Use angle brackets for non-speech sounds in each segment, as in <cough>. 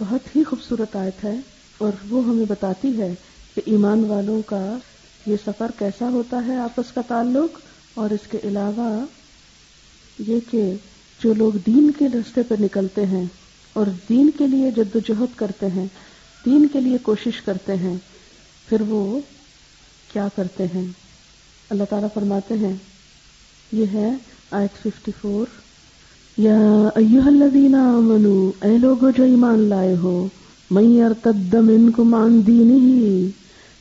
بہت ہی خوبصورت آیت ہے اور وہ ہمیں بتاتی ہے کہ ایمان والوں کا یہ سفر کیسا ہوتا ہے آپس کا تعلق اور اس کے علاوہ یہ کہ جو لوگ دین کے رستے پر نکلتے ہیں اور دین کے لیے جد و جہد کرتے ہیں، دین کے لیے کوشش کرتے ہیں، پھر وہ کیا کرتے ہیں؟ اللہ تعالیٰ فرماتے ہیں، یہ ہے آیت ففٹی فور یا ایوہ الذین آمنو، اے لوگو جو ایمان لائے ہو، من یرتد منکم عن دینہی،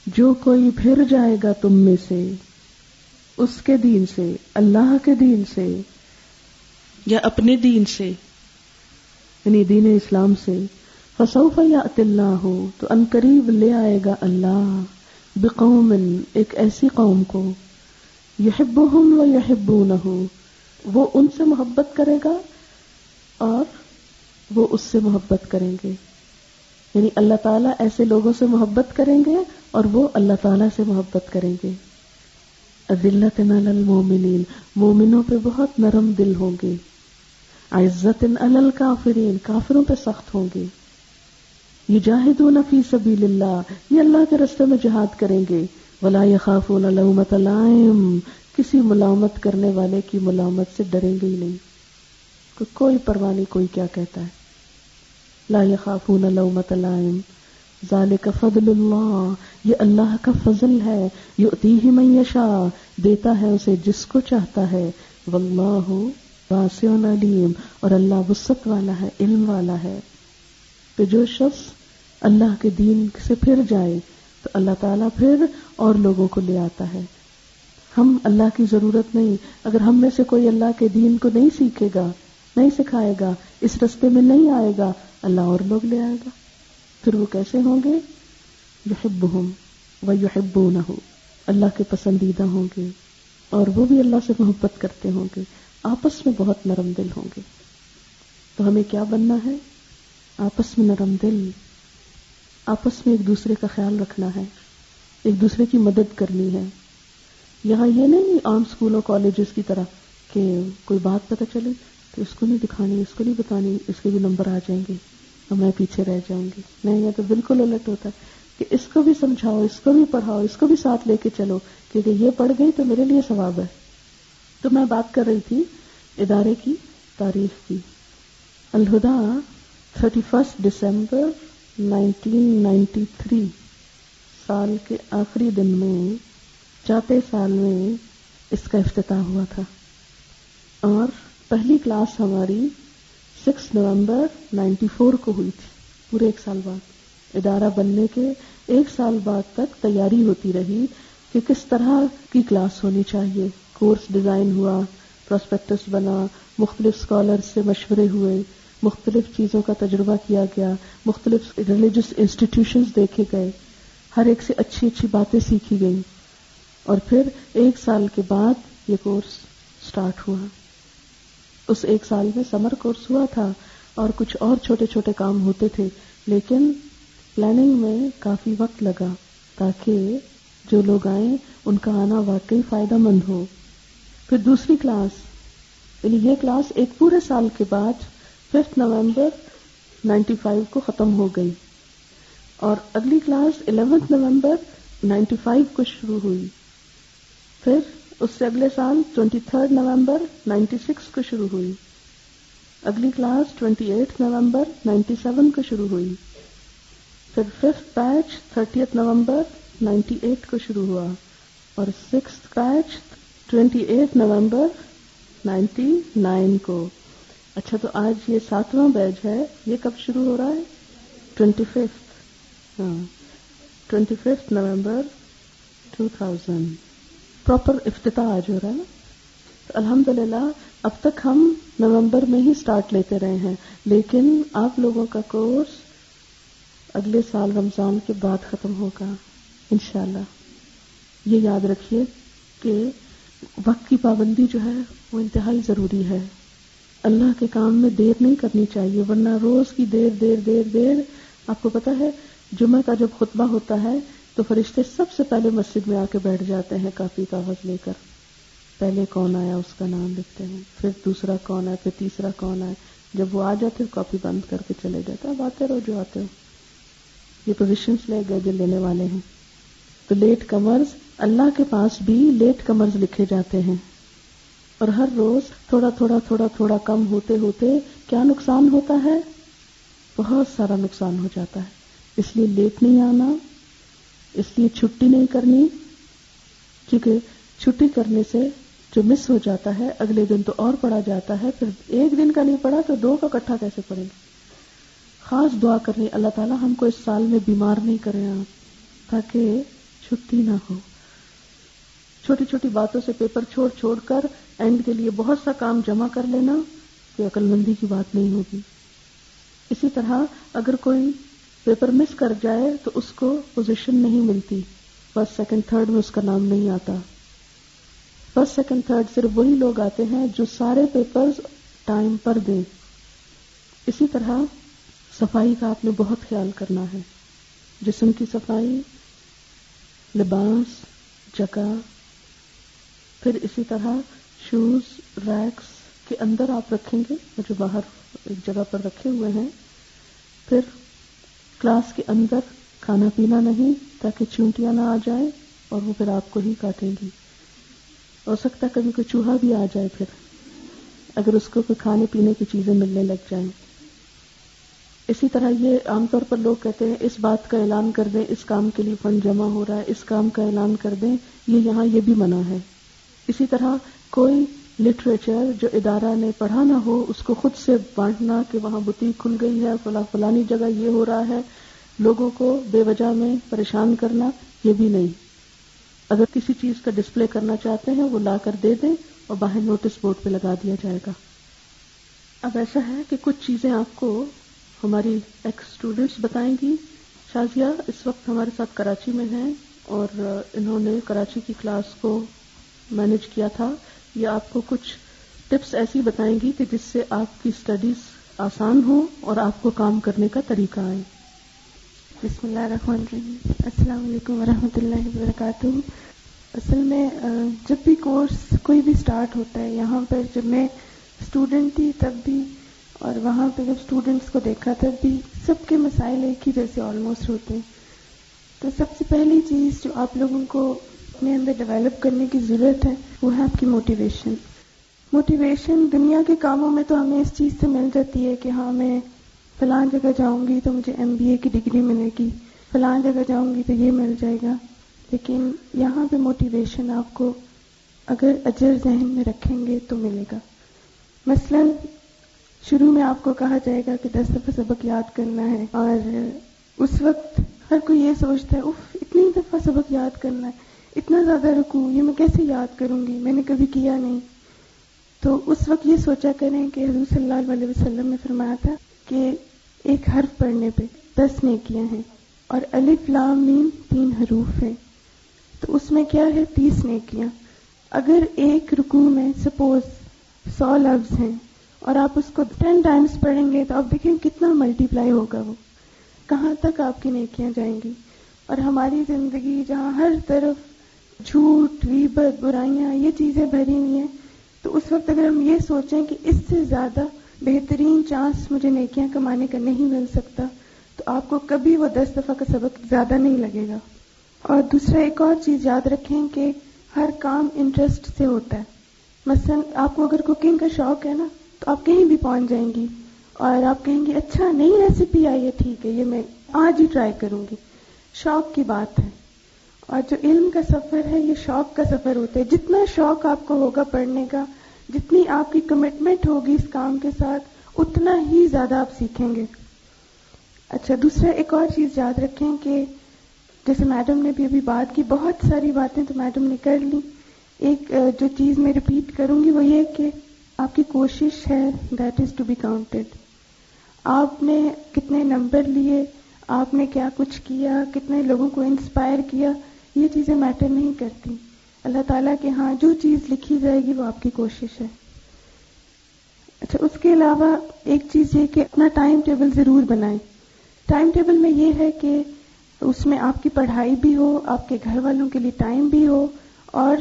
جو کوئی پھر جائے گا تم میں سے، اس کے دین سے، اللہ کے دین سے، یا اپنے دین سے یعنی دین اسلام سے، فسوف یات اللہ ہو تو ان قریب لے آئے گا اللہ، بقوم، ایک ایسی قوم کو، یحبہم و یحبونہ وہ ان سے محبت کرے گا اور وہ اس سے محبت کریں گے۔ یعنی اللہ تعالیٰ ایسے لوگوں سے محبت کریں گے اور وہ اللہ تعالیٰ سے محبت کریں گے۔ عزلت المومنین مومنوں پہ بہت نرم دل ہوں گے۔ عزت الکافرین، کافروں پہ سخت ہوں گے۔ یہ جاہد فی سبیل اللہ یہ اللہ کے رستے میں جہاد کریں گے۔ ولا يخافون لومت لائم، کسی ملامت کرنے والے کی ملامت سے ڈریں گے ہی نہیں۔ کوئی پرواہ نہیں، کوئی کیا کہتا ہے؟ لا يخافون لومت لائم ذالک فضل اللہ۔ یہ اللہ کا فضل ہے۔ یؤتیہ من یشاء۔ دیتا ہے اسے جس کو چاہتا ہے۔ واللہ واسع علیم۔ اور اللہ وسط والا ہے، علم والا ہے۔ تو جو شخص اللہ کے دین سے پھر جائے، تو اللہ تعالیٰ پھر اور لوگوں کو لے آتا ہے۔ ہم اللہ کی ضرورت نہیں۔ اگر ہم میں سے کوئی اللہ کے دین کو نہیں سیکھے گا نہیں سکھائے گا، اس رستے میں نہیں آئے گا، اللہ اور لوگ لے آئے گا۔ پھر وہ کیسے ہوں گے؟ یحبہم و یحبونہ اللہ کے پسندیدہ ہوں گے اور وہ بھی اللہ سے محبت کرتے ہوں گے۔ آپس میں بہت نرم دل ہوں گے۔ تو ہمیں کیا بننا ہے؟ آپس میں نرم دل۔ آپس میں ایک دوسرے کا خیال رکھنا ہے۔ ایک دوسرے کی مدد کرنی ہے۔ یہاں یہ نہیں عام اسکولوں، کالجز کی طرح کہ کوئی بات پتہ چلے۔ تو اس کو نہیں دکھانی، اس کو نہیں بتانی، اس کے بھی نمبر آ جائیں گے اور میں پیچھے رہ جاؤں گی۔ نہیں، یہ تو بالکل الٹ ہوتا ہے کہ اس کو بھی سمجھاؤ، اس کو بھی پڑھاؤ، اس کو بھی ساتھ لے کے چلو، کیونکہ یہ پڑھ گئی تو میرے لیے ثواب ہے۔ تو میں بات کر رہی تھی ادارے کی تاریخ کی۔ Alhuda thirty first December nineteen ninety three سال کے آخری دن میں چاتے سال میں اس کا افتتاح ہوا تھا۔ اور پہلی کلاس ہماری سکس نومبر نائنٹی فور کو ہوئی تھی، پورے ایک سال بعد۔ ادارہ بننے کے ایک سال بعد تک تیاری ہوتی رہی کہ کس طرح کی کلاس ہونی چاہیے۔ کورس ڈیزائن ہوا، پروسپیکٹس بنا، مختلف اسکالر سے مشورے ہوئے، مختلف چیزوں کا تجربہ کیا گیا، مختلف ریلیجس انسٹیٹیوشنز دیکھے گئے۔ ہر ایک سے اچھی اچھی باتیں سیکھی گئی اور پھر ایک سال کے بعد یہ کورس سٹارٹ ہوا۔ اس ایک سال میں سمر کورس ہوا تھا اور کچھ اور چھوٹے چھوٹے کام ہوتے تھے، لیکن پلاننگ میں کافی وقت لگا تاکہ جو لوگ آئیں، ان کا آنا واقعی فائدہ مند ہو۔ پھر دوسری کلاس یعنی یہ کلاس ایک پورے سال کے بعد ففتھ نومبر نائنٹی فائیو کو ختم ہو گئی۔ اور اگلی class eleventh November ninety five کو شروع ہوئی۔ پھر اس سے اگلے سال twenty third November ninety six کو شروع ہوئی۔ اگلی class twenty eight November ninety seven کو شروع ہوئی۔ پھر fifth batch thirtieth November ninety eight کو شروع ہوا۔ اور six batch twenty eight November ninety nine کو۔ اچھا تو آج یہ ساتواں بیچ ہے۔ یہ کب شروع ہو رہا ہے؟ ٹوینٹی ففتھ ہاں twenty fifth November two thousand proper افتتاح آج ہو رہا ہے تو الحمد للہ اب تک ہم نومبر میں ہی سٹارٹ لیتے رہے ہیں۔ لیکن آپ لوگوں کا کورس اگلے سال رمضان کے بعد ختم ہوگا، انشاءاللہ۔ یہ یاد رکھیے کہ وقت کی پابندی جو ہے، وہ انتہائی ضروری ہے۔ اللہ کے کام میں دیر نہیں کرنی چاہیے، ورنہ روز کی دیر دیر دیر دیر، آپ کو پتا ہے، جمعہ کا جب خطبہ ہوتا ہے تو فرشتے سب سے پہلے مسجد میں آ کے بیٹھ جاتے ہیں، کافی کاغذ لے کر۔ پہلے کون آیا؟ اس کا نام لکھتے ہیں۔ پھر دوسرا کون آیا؟ پھر تیسرا کون آیا؟ جب وہ آ جاتے کاپی بند کر کے چلے جاتے اب آتے رہو جو آتے ہو۔ یہ پوزیشنس لے گئے جو لینے والے ہیں۔ تو لیٹ کمرز اللہ کے پاس بھی لیٹ کمرز لکھے جاتے ہیں۔ اور ہر روز تھوڑا تھوڑا تھوڑا تھوڑا کم ہوتے ہوتے کیا نقصان ہوتا ہے؟ بہت سارا نقصان ہو جاتا ہے۔ اس لیے لیٹ نہیں آنا۔ اس لیے چھٹی نہیں کرنی، کیونکہ چھٹی کرنے سے جو مس ہو جاتا ہے، اگلے دن تو اور پڑا جاتا ہے، پھر ایک دن کا نہیں پڑا تو دو کا کٹھا کیسے پڑے گا خاص دعا کرنی، اللہ تعالیٰ ہم کو اس سال میں بیمار نہیں کرے آپ، تاکہ چھٹی نہ ہو۔ چھوٹی چھوٹی باتوں سے پیپر چھوڑ چھوڑ کر اینڈ کے لیے بہت سا کام جمع کر لینا کوئی عقل مندی کی بات نہیں ہوگی۔ اسی طرح اگر کوئی پیپر مس کر جائے تو اس کو پوزیشن نہیں ملتی۔ فرسٹ سیکنڈ تھرڈ میں اس کا نام نہیں آتا۔ فرسٹ سیکنڈ تھرڈ صرف وہی لوگ آتے ہیں جو سارے پیپر ٹائم پر دیں۔ اسی طرح صفائی کا آپ نے بہت خیال کرنا ہے۔ جسم کی صفائی، لباس، جگہ، پھر اسی طرح شوز ریکس کے اندر آپ رکھیں گے جو باہر ایک جگہ پر رکھے ہوئے ہیں، پھر کلاس کے اندر کھانا پینا نہیں تاکہ چونٹیاں نہ آ جائیں اور وہ پھر آپ کو ہی کاٹیں گی۔ ہو سکتا ہے کبھی کوئی چوہا بھی آ جائے پھر، اگر اس کو کوئی کھانے پینے کی چیزیں ملنے لگ جائیں۔ اسی طرح یہ عام طور پر لوگ کہتے ہیں، اس بات کا اعلان کر دیں، اس کام کے لیے فنڈ جمع ہو رہا ہے، اس کام کا اعلان کر دیں، یہ یہاں یہ بھی منع ہے۔ اسی طرح کوئی لٹریچر جو ادارہ نے پڑھا نہ ہو، اس کو خود سے بانٹنا کہ وہاں بتیک کھل گئی ہے فلاں فلانی جگہ یہ ہو رہا ہے، لوگوں کو بے وجہ میں پریشان کرنا یہ بھی نہیں۔ اگر کسی چیز کا ڈسپلے کرنا چاہتے ہیں، وہ لا کر دے دیں اور باہر نوٹس بورڈ پہ لگا دیا جائے گا۔ اب ایسا ہے کہ کچھ چیزیں آپ کو ہماری ایکس اسٹوڈینٹس بتائیں گی۔ شازیہ، اس وقت ہمارے ساتھ کراچی میں ہیں اور انہوں نے کراچی کی کلاس کو مینج کیا تھا۔ یا آپ کو کچھ ٹپس ایسی بتائیں گی کہ جس سے آپ کی اسٹڈیز آسان ہو اور آپ کو کام کرنے کا طریقہ آئے۔ بسم اللہ الرحمن الرحیم۔ السلام علیکم ورحمۃ اللہ وبرکاتہ۔ اصل میں جب بھی کورس کوئی بھی سٹارٹ ہوتا ہے، یہاں پر جب میں اسٹوڈنٹ تھی تب بھی، اور وہاں پہ جب اسٹوڈنٹس کو دیکھا تب بھی، سب کے مسائل ایک ہی جیسے آلموسٹ ہوتے ہیں۔ تو سب سے پہلی چیز جو آپ لوگوں کو اپنے اندر ڈیولپ کرنے کی ضرورت ہے، وہ ہے آپ کی موٹیویشن موٹیویشن دنیا کے کاموں میں تو ہمیں اس چیز سے مل جاتی ہے کہ ہاں میں فلاں جگہ جاؤں گی تو مجھے ایم بی اے کی ڈگری ملے گی، فلاں جگہ جاؤں گی تو یہ مل جائے گا. لیکن یہاں پہ موٹیویشن آپ کو اگر اجر ذہن میں رکھیں گے تو ملے گا. مثلا شروع میں آپ کو کہا جائے گا کہ دس دفعہ سبق یاد کرنا ہے اور اس وقت ہر کوئی یہ سوچتا ہے اف اتنی دفعہ سبق یاد کرنا ہے۔ اتنا زیادہ رکو یہ میں کیسے یاد کروں گی؟ میں نے کبھی کیا نہیں۔ تو اس وقت یہ سوچا کریں کہ حضور صلی اللہ علیہ وسلم نے فرمایا تھا کہ ایک حرف پڑھنے پہ دس نیکیاں ہیں اور الف، لام، میم تین حروف ہیں۔ تو اس میں کیا ہے؟ تیس نیکیاں۔ اگر ایک رکو میں سپوز سو لفظ ہیں اور آپ اس کو ٹین ٹائمز پڑھیں گے تو آپ دیکھیں کتنا ملٹی پلائی ہوگا وہ۔ کہاں تک آپ کی نیکیاں جائیں گی؟ اور ہماری زندگی جہاں ہر طرف جھوٹ ریبت برائیاں، یہ چیزیں بھری ہوئی ہیں۔ تو اس وقت اگر ہم یہ سوچیں کہ اس سے زیادہ بہترین چانس مجھے نیکیاں کمانے کا نہیں مل سکتا، تو آپ کو کبھی وہ دس دفعہ کا سبق زیادہ نہیں لگے گا۔ اور دوسرا ایک اور چیز یاد رکھیں کہ ہر کام انٹرسٹ سے ہوتا ہے۔ مثلا آپ کو اگر کوکنگ کا شوق ہے نا، تو آپ کہیں بھی پہنچ جائیں گی۔ اور آپ کہیں گے اچھا نئی ریسیپی آئی ہے، ٹھیک ہے، یہ میں آج ہی ٹرائی کروں گی۔ شوق کی بات ہے۔ اور جو علم کا سفر ہے، یہ شوق کا سفر ہوتا ہے۔ جتنا شوق آپ کو ہوگا پڑھنے کا، جتنی آپ کی کمٹمنٹ ہوگی اس کام کے ساتھ، اتنا ہی زیادہ آپ سیکھیں گے۔ اچھا دوسرا ایک اور چیز یاد رکھیں کہ جیسے میڈم نے بھی ابھی بات کی، بہت ساری باتیں تو میڈم نے کر لی۔ ایک جو چیز میں ریپیٹ کروں گی وہ یہ کہ آپ کی کوشش ہے that is to be counted آپ نے کتنے نمبر لیے، آپ نے کیا کچھ کیا، کتنے لوگوں کو انسپائر کیا یہ چیزیں میٹر نہیں کرتی۔ اللہ تعالیٰ کے ہاں جو چیز لکھی جائے گی وہ آپ کی کوشش ہے۔ اچھا اس کے علاوہ ایک چیز یہ کہ اپنا ٹائم ٹیبل ضرور بنائیں۔ ٹائم ٹیبل میں یہ ہے کہ اس میں آپ کی پڑھائی بھی ہو، آپ کے گھر والوں کے لیے ٹائم بھی ہو، اور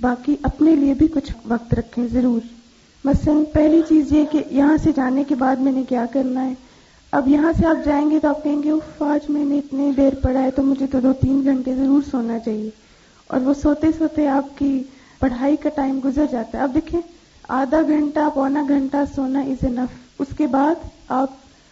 باقی اپنے لیے بھی کچھ وقت رکھیں ضرور۔ مثلا پہلی چیز یہ کہ یہاں سے جانے کے بعد میں نے کیا کرنا ہے؟ اب یہاں سے آپ جائیں گے تو آپ کہیں گے اف آج میں نے اتنی دیر پڑھا ہے تو مجھے تو دو تین گھنٹے ضرور سونا چاہیے۔ اور وہ سوتے سوتے آپ کی پڑھائی کا ٹائم گزر جاتا ہے۔ اب دیکھیں، آدھا گھنٹہ پونا گھنٹہ سونا از انف اس کے بعد آپ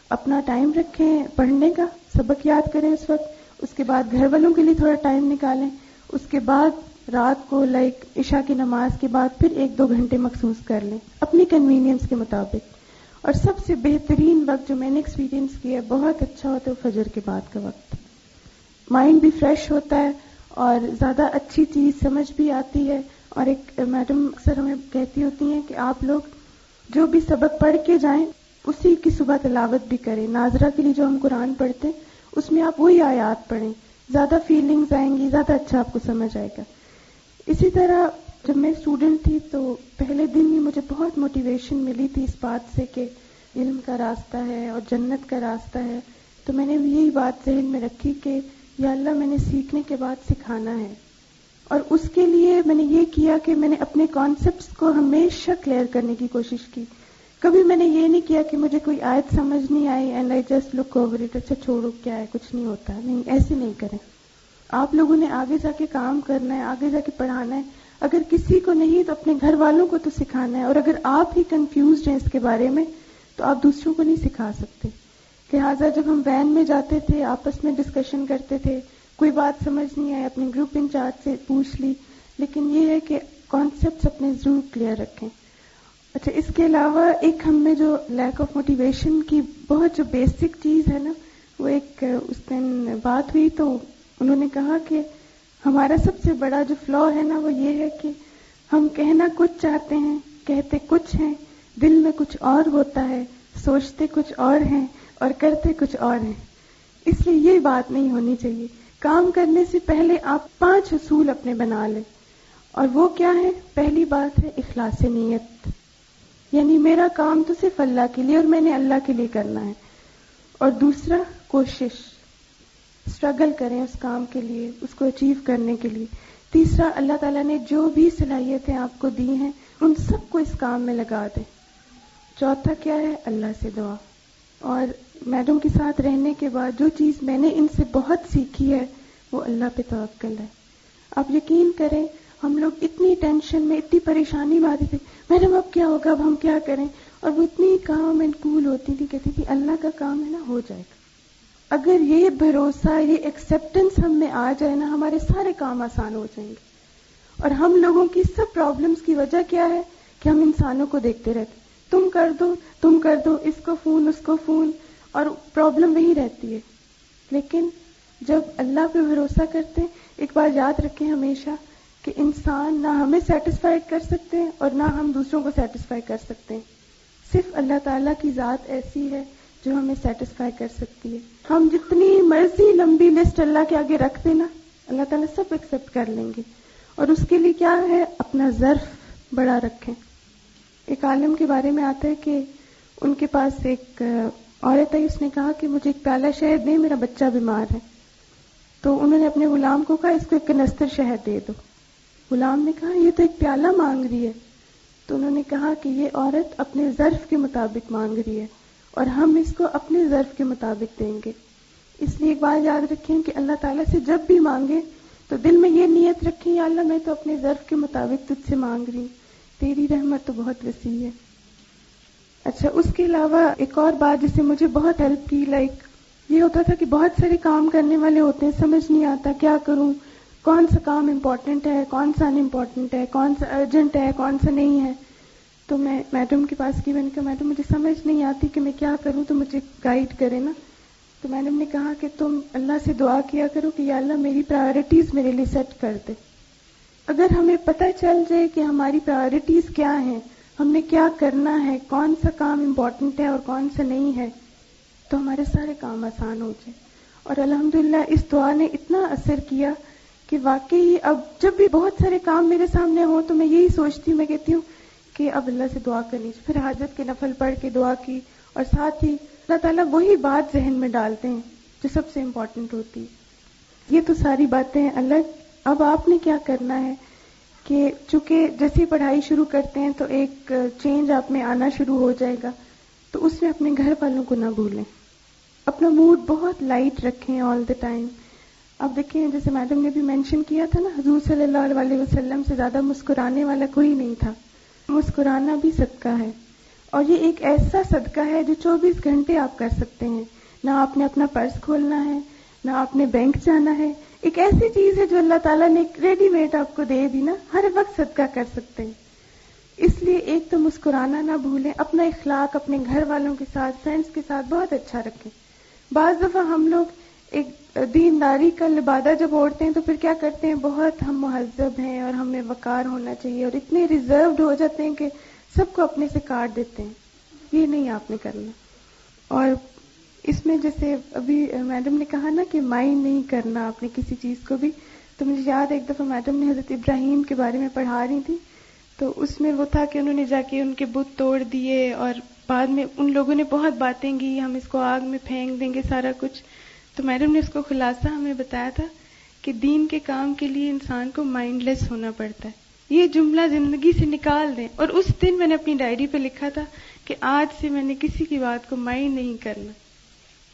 اپنا ٹائم رکھیں پڑھنے کا، سبق یاد کریں اس وقت۔ اس کے بعد گھر والوں کے لیے تھوڑا ٹائم نکالیں۔ اس کے بعد رات کو لائک عشاء کی نماز کے بعد پھر ایک دو گھنٹے مخصوص کر لیں۔ اپنی کنوینئنس کے مطابق۔ اور سب سے بہترین وقت جو میں نے ایکسپیرینس کیا ہے، بہت اچھا ہوتا ہے فجر کے بعد کا وقت۔ مائنڈ بھی فریش ہوتا ہے اور زیادہ اچھی چیز سمجھ بھی آتی ہے۔ اور ایک میڈم اکثر ہمیں کہتی ہوتی ہیں کہ آپ لوگ جو بھی سبق پڑھ کے جائیں، اسی کی صبح تلاوت بھی کریں۔ ناظرہ کے لیے جو ہم قرآن پڑھتے ہیں، اس میں آپ وہی آیات پڑھیں۔ زیادہ فیلنگز آئیں گی، زیادہ اچھا آپ کو سمجھ آئے گا۔ اسی طرح جب میں اسٹوڈنٹ تھی تو پہلے دن ہی مجھے بہت موٹیویشن ملی تھی اس بات سے کہ علم کا راستہ ہے اور جنت کا راستہ ہے۔ تو میں نے یہی بات ذہن میں رکھی کہ یا اللہ میں نے سیکھنے کے بعد سکھانا ہے۔ اور اس کے لیے میں نے یہ کیا کہ میں نے اپنے کانسیپٹس کو ہمیشہ کلیئر کرنے کی کوشش کی۔ کبھی میں نے یہ نہیں کیا کہ مجھے کوئی آیت سمجھ نہیں آئی and I just look over it اچھا چھوڑو، کیا ہے؟ کچھ نہیں ہوتا۔ نہیں، ایسے نہیں کریں۔ آپ لوگوں نے آگے جا کے کام کرنا ہے، آگے جا کے پڑھانا ہے۔ اگر کسی کو نہیں تو اپنے گھر والوں کو تو سکھانا ہے اور اگر آپ ہی کنفیوزڈ ہیں اس کے بارے میں تو آپ دوسروں کو نہیں سکھا سکتے۔ لہٰذا جب ہم وین میں جاتے تھے، آپس میں ڈسکشن کرتے تھے، کوئی بات سمجھ نہیں آئی اپنے گروپ انچارج سے پوچھ لی۔ لیکن یہ ہے کہ کانسیپٹ اپنے ضرور کلیئر رکھیں۔ اچھا اس کے علاوہ ایک ہم میں جو لیک آف موٹیویشن کی بہت جو بیسک چیز ہے نا، وہ ایک اس دن بات ہوئی تو انہوں نے کہا کہ ہمارا سب سے بڑا جو فلو ہے نا وہ یہ ہے کہ ہم کہنا کچھ چاہتے ہیں، کہتے کچھ ہیں، دل میں کچھ اور ہوتا ہے، سوچتے کچھ اور ہیں اور کرتے کچھ اور ہیں۔ اس لیے یہ بات نہیں ہونی چاہیے۔ کام کرنے سے پہلے آپ پانچ اصول اپنے بنا لیں۔ اور وہ کیا ہے؟ پہلی بات ہے اخلاص نیت۔ یعنی میرا کام تو صرف اللہ کے لیے اور میں نے اللہ کے لیے کرنا ہے۔ اور دوسرا، کوشش۔ اسٹرگل کریں اس کام کے لیے، اس کو اچیو کرنے کے لیے۔ تیسرا، اللہ تعالیٰ نے جو بھی صلاحیتیں آپ کو دی ہیں، ان سب کو اس کام میں لگا دیں۔ چوتھا کیا ہے؟ اللہ سے دعا۔ اور میڈم کے ساتھ رہنے کے بعد جو چیز میں نے ان سے بہت سیکھی ہے، وہ اللہ پہ توکل ہے۔ آپ یقین کریں، ہم لوگ اتنی ٹینشن میں، اتنی پریشانی میں آتی تھی میڈم، اب کیا ہوگا؟ اب ہم کیا کریں؟ اور وہ اتنی کام اینڈ کول ہوتی تھی، کہتی تھی، اللہ کا کام ہے نا، ہو جائے گا۔ اگر یہ بھروسہ، یہ ایکسپٹینس ہم میں آ جائے نا، ہمارے سارے کام آسان ہو جائیں گے۔ اور ہم لوگوں کی سب پرابلمس کی وجہ کیا ہے؟ کہ ہم انسانوں کو دیکھتے رہتے تم کر دو، تم کر دو، اس کو فون، اس کو فون، اور پرابلم وہی رہتی ہے۔ لیکن جب اللہ پہ بھروسہ کرتے ایک بار یاد رکھیں ہمیشہ کہ انسان نہ ہمیں سیٹسفائی کر سکتے ہیں اور نہ ہم دوسروں کو سیٹسفائی کر سکتے ہیں۔ صرف اللہ تعالیٰ کی ذات ایسی ہے جو ہمیں سیٹسفائی کر سکتی ہے۔ ہم جتنی مرضی لمبی لسٹ اللہ کے آگے رکھ دینا، اللہ تعالیٰ سب ایکسپٹ کر لیں گے۔ اور اس کے لیے کیا ہے؟ اپنا ظرف بڑا رکھیں۔ ایک عالم کے بارے میں آتا ہے کہ ان کے پاس ایک عورت آئی، اس نے کہا کہ مجھے ایک پیالہ شہد دے میرا بچہ بیمار ہے۔ تو انہوں نے اپنے غلام کو کہا، اس کو ایک کنستر شہد دے دو۔ غلام نے کہا، یہ تو ایک پیالہ مانگ رہی ہے۔ تو انہوں نے کہا کہ یہ عورت اپنے ظرف کے مطابق مانگ رہی ہے۔ اور ہم اس کو اپنے ظرف کے مطابق دیں گے۔ اس لیے ایک بات یاد رکھیں کہ اللہ تعالیٰ سے جب بھی مانگے تو دل میں یہ نیت رکھیں، یا اللہ میں تو اپنے ظرف کے مطابق تجھ سے مانگ رہی ہوں۔ تیری رحمت تو بہت وسیع ہے۔ اچھا اس کے علاوہ ایک اور بات جسے مجھے بہت ہیلپ کی لائک یہ ہوتا تھا کہ بہت سارے کام کرنے والے ہوتے ہیں، سمجھ نہیں آتا کیا کروں۔ کون سا کام امپورٹنٹ ہے، کون سا ان امپورٹنٹ ہے، کون سا ارجنٹ ہے، کون سا نہیں ہے۔ تو میں میڈم کے پاس کی، میں نے کہا، میڈم، مجھے سمجھ نہیں آتی کہ میں کیا کروں، تو مجھے گائیڈ کرے نا۔ تو میڈم نے کہا کہ تم اللہ سے دعا کیا کرو کہ یا اللہ میری پرائرٹیز میرے لیے سیٹ کر دے۔ اگر ہمیں پتہ چل جائے کہ ہماری پرائرٹیز کیا ہیں، ہم نے کیا کرنا ہے، کون سا کام امپورٹنٹ ہے اور کون سا نہیں ہے، تو ہمارے سارے کام آسان ہو جائیں اور الحمدللہ اس دعا نے اتنا اثر کیا کہ واقعی اب جب بھی بہت سارے کام میرے سامنے ہوں تو میں یہی سوچتی ہوں، میں کہتی ہوں کہ اب اللہ سے دعا کرنی پھر حاجت کے نفل پڑھ کے دعا کی اور ساتھ ہی اللہ تعالیٰ وہی بات ذہن میں ڈالتے ہیں جو سب سے امپورٹنٹ ہوتی ہے۔ یہ تو ساری باتیں الگ اب آپ نے کیا کرنا ہے کہ چونکہ جیسی پڑھائی شروع کرتے ہیں تو ایک چینج آپ میں آنا شروع ہو جائے گا، تو اس میں اپنے گھر والوں کو نہ بھولیں۔ اپنا موڈ بہت لائٹ رکھیں آل دا ٹائم اب دیکھیں، جیسے میڈم نے بھی مینشن کیا تھا نا، حضور صلی اللہ علیہ وسلم سے زیادہ مسکرانے والا کوئی نہیں تھا۔ مسکرانا بھی صدقہ ہے۔ اور یہ ایک ایسا صدقہ ہے جو چوبیس گھنٹے آپ کر سکتے ہیں۔ نہ آپ نے اپنا پرس کھولنا ہے، نہ آپ نے بینک جانا ہے۔ ایک ایسی چیز ہے جو اللہ تعالیٰ نے ریڈی میڈ آپ کو دے دی نا، ہر وقت صدقہ کر سکتے ہیں۔ اس لیے ایک تو مسکرانا نہ بھولیں، اپنا اخلاق اپنے گھر والوں کے ساتھ فرینڈس کے ساتھ بہت اچھا رکھیں۔ بعض دفعہ ہم لوگ ایک دینداری کا لبادہ جب اوڑھتے ہیں تو پھر کیا کرتے ہیں؟ بہت ہم مہذب ہیں اور ہمیں وقار ہونا چاہیے اور اتنے ریزروڈ ہو جاتے ہیں کہ سب کو اپنے سے کاٹ دیتے ہیں۔ یہ نہیں آپ نے کرنا۔ اور اس میں جیسے ابھی میڈم نے کہا نا کہ مائنڈ نہیں کرنا آپ نے کسی چیز کو بھی۔ تو مجھے یاد ایک دفعہ میڈم نے حضرت ابراہیم کے بارے میں پڑھا رہی تھی۔ تو اس میں وہ تھا کہ انہوں نے جا کے ان کے بت توڑ دیے اور بعد میں ان لوگوں نے بہت باتیں کی، ہم اس کو آگ میں پھینک دیں گے، سارا کچھ۔ تو میڈم نے اس کو خلاصہ ہمیں بتایا تھا کہ دین کے کام کے لیے انسان کو مائنڈ لیس ہونا پڑتا ہے۔ یہ جملہ زندگی سے نکال دیں۔ اور اس دن میں نے اپنی ڈائری پہ لکھا تھا کہ آج سے میں نے کسی کی بات کو مائنڈ نہیں کرنا۔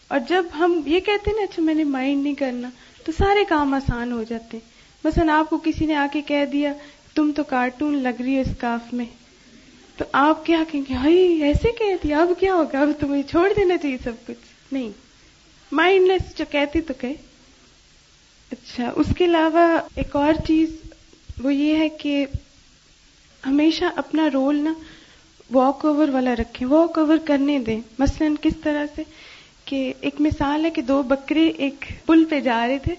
اور جب ہم یہ کہتے ہیں نا اچھا میں نے مائنڈ نہیں کرنا، تو سارے کام آسان ہو جاتے ہیں۔ مثلا آپ کو کسی نے آ کے کہہ دیا، تم تو کارٹون لگ رہی ہو اس کاف میں۔ تو آپ کیا کہیں گے؟ ہائی، ایسے کہہ دیا، اب کیا ہوگا؟ اب تمہیں چھوڑ دینا چاہیے سب کچھ۔ نہیں۔ مائنڈ لیس جو کہتی تو کہ اچھا اس کے علاوہ ایک اور چیز، وہ یہ ہے کہ ہمیشہ اپنا رول نا واک اوور والا رکھیں واک اوور کرنے دیں۔ مثلا کس طرح سے کہ ایک مثال ہے کہ دو بکرے ایک پل پہ جا رہے تھے،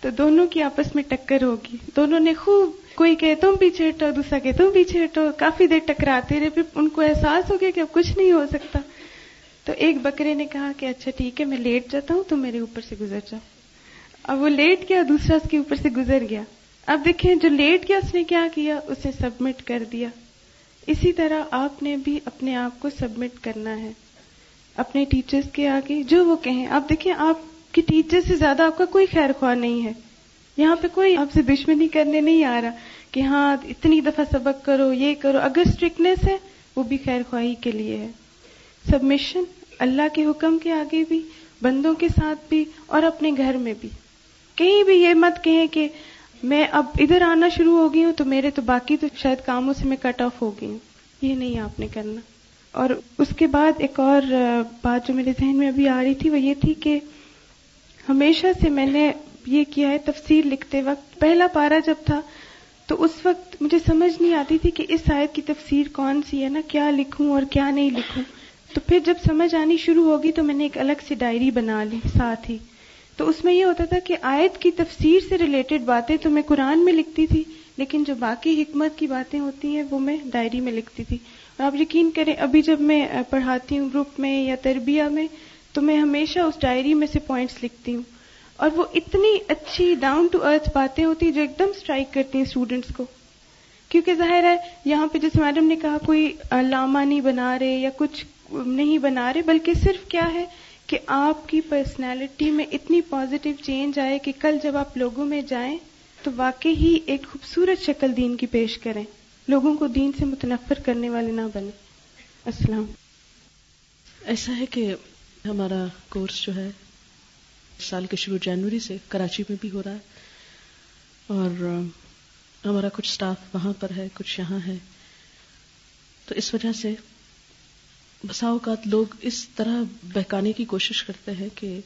تو دونوں کی آپس میں ٹکر ہوگی۔ دونوں نے خوب، کوئی کہ تم پیچھے ہٹو، دوسرا کہ تم پیچھے ہٹو، کافی دیر ٹکراتے رہے، پھر ان کو احساس ہو گیا کہ اب کچھ نہیں ہو سکتا۔ تو ایک بکرے نے کہا کہ اچھا ٹھیک ہے، میں لیٹ جاتا ہوں تم میرے اوپر سے گزر جاؤ اب وہ لیٹ گیا، دوسرا اس کے اوپر سے گزر گیا۔ اب دیکھیں، جو لیٹ گیا، اس نے کیا کیا؟ اسے سبمٹ کر دیا۔ اسی طرح آپ نے بھی اپنے آپ کو سبمٹ کرنا ہے، اپنے ٹیچرز کے آگے، جو وہ کہیں۔ آپ دیکھیں، آپ کی ٹیچر سے زیادہ آپ کا کوئی خیر خواہ نہیں ہے۔ یہاں پہ کوئی آپ سے دشمنی کرنے نہیں آ رہا کہ ہاں اتنی دفعہ سبق کرو، یہ کرو۔ اگر اسٹرکٹنیس ہے، وہ بھی خیر خواہی کے لیے ہے۔ سبمیشن اللہ کے حکم کے آگے بھی، بندوں کے ساتھ بھی اور اپنے گھر میں بھی۔ کہیں بھی یہ مت کہیں کہ میں اب ادھر آنا شروع ہو گئی ہوں تو میرے تو باقی تو شاید کاموں سے میں کٹ آف ہو گئی ہوں۔ یہ نہیں آپ نے کرنا۔ اور اس کے بعد ایک اور بات جو میرے ذہن میں ابھی آ رہی تھی وہ یہ تھی کہ ہمیشہ سے میں نے یہ کیا ہے تفسیر لکھتے وقت۔ پہلا پارا جب تھا تو اس وقت مجھے سمجھ نہیں آتی تھی کہ اس آیت کی تفسیر کون سی ہے نا؟ کیا لکھوں اور کیا نہیں لکھوں۔ تو پھر جب سمجھ آنی شروع ہوگی تو میں نے ایک الگ سی ڈائری بنا لی ساتھ ہی۔ تو اس میں یہ ہوتا تھا کہ آیت کی تفسیر سے ریلیٹڈ باتیں تو میں قرآن میں لکھتی تھی، لیکن جو باقی حکمت کی باتیں ہوتی ہیں وہ میں ڈائری میں لکھتی تھی۔ اور آپ یقین کریں، ابھی جب میں پڑھاتی ہوں گروپ میں یا تربیہ میں، تو میں ہمیشہ اس ڈائری میں سے پوائنٹس لکھتی ہوں۔ اور وہ اتنی اچھی ڈاؤن ٹو ارتھ باتیں ہوتی جو ایک دم اسٹرائک کرتی ہیں اسٹوڈینٹس کو۔ کیونکہ ظاہر ہے، یہاں پہ جیسے میڈم نے کہا، کوئی لاما نہیں بنا رہے یا کچھ نہیں بنا رہے، بلکہ صرف کیا ہے کہ آپ کی پرسنالٹی میں اتنی پازیٹو چینج آئے کہ کل جب آپ لوگوں میں جائیں تو واقعی ہی ایک خوبصورت شکل دین کی پیش کریں۔ لوگوں کو دین سے متنفر کرنے والے نہ بنے السلام۔ ایسا ہے کہ ہمارا کورس جو ہے سال کے شروع جنوری سے کراچی میں بھی ہو رہا ہے۔ اور ہمارا کچھ سٹاف وہاں پر ہے، کچھ یہاں ہے۔ تو اس وجہ سے بسا اوقات لوگ اس طرح بہکانے کی کوشش کرتے ہیں کہ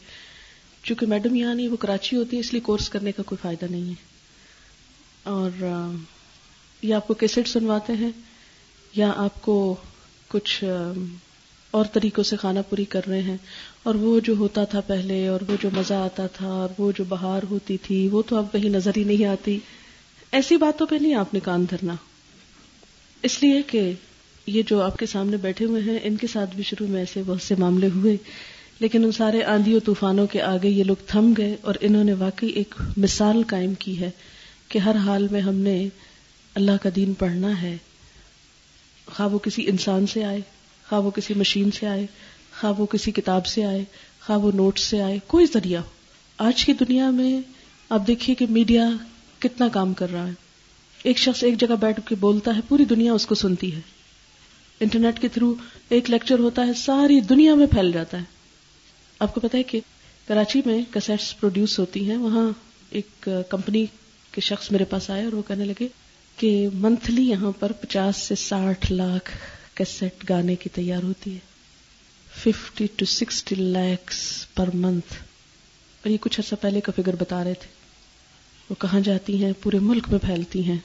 چونکہ میڈم یہاں نہیں وہ کراچی ہوتی ہے، اس لیے کورس کرنے کا کوئی فائدہ نہیں ہے۔ اور یا آپ کو کیسٹ سنواتے ہیں، یا آپ کو کچھ اور طریقوں سے کھانا پوری کر رہے ہیں۔ اور وہ جو ہوتا تھا پہلے، اور وہ جو مزہ آتا تھا، اور وہ جو بہار ہوتی تھی، وہ تو اب کہیں نظر ہی نہیں آتی۔ ایسی باتوں پہ نہیں آپ نے کان دھرنا۔ اس لیے کہ یہ جو آپ کے سامنے بیٹھے ہوئے ہیں، ان کے ساتھ بھی شروع میں ایسے بہت سے معاملے ہوئے۔ لیکن ان سارے آندھی و طوفانوں کے آگے یہ لوگ تھم گئے اور انہوں نے واقعی ایک مثال قائم کی ہے کہ ہر حال میں ہم نے اللہ کا دین پڑھنا ہے۔ خواہ وہ کسی انسان سے آئے، خواہ وہ کسی مشین سے آئے، خواہ وہ کسی کتاب سے آئے، خواہ وہ نوٹ سے آئے، کوئی ذریعہ ہو۔ آج کی دنیا میں آپ دیکھیے کہ میڈیا کتنا کام کر رہا ہے۔ ایک شخص ایک جگہ بیٹھ کے بولتا ہے، پوری دنیا اس کو سنتی ہے۔ انٹرنیٹ کے تھرو ایک لیکچر ہوتا ہے، ساری دنیا میں پھیل جاتا ہے۔ آپ کو پتا ہے کہ کراچی میں کسیٹس پروڈیوس ہوتی ہیں۔ وہاں ایک کمپنی کے شخص میرے پاس آئے اور وہ کہنے لگے کہ منتھلی یہاں پر پچاس سے ساٹھ لاکھ کیسٹ گانے کی تیار ہوتی ہے۔ Fifty two sixty lakhs per month. اور یہ کچھ عرصہ پہلے کا فگر بتا رہے تھے۔ وہ کہاں جاتی ہیں؟ پورے ملک میں پھیلتی ہیں۔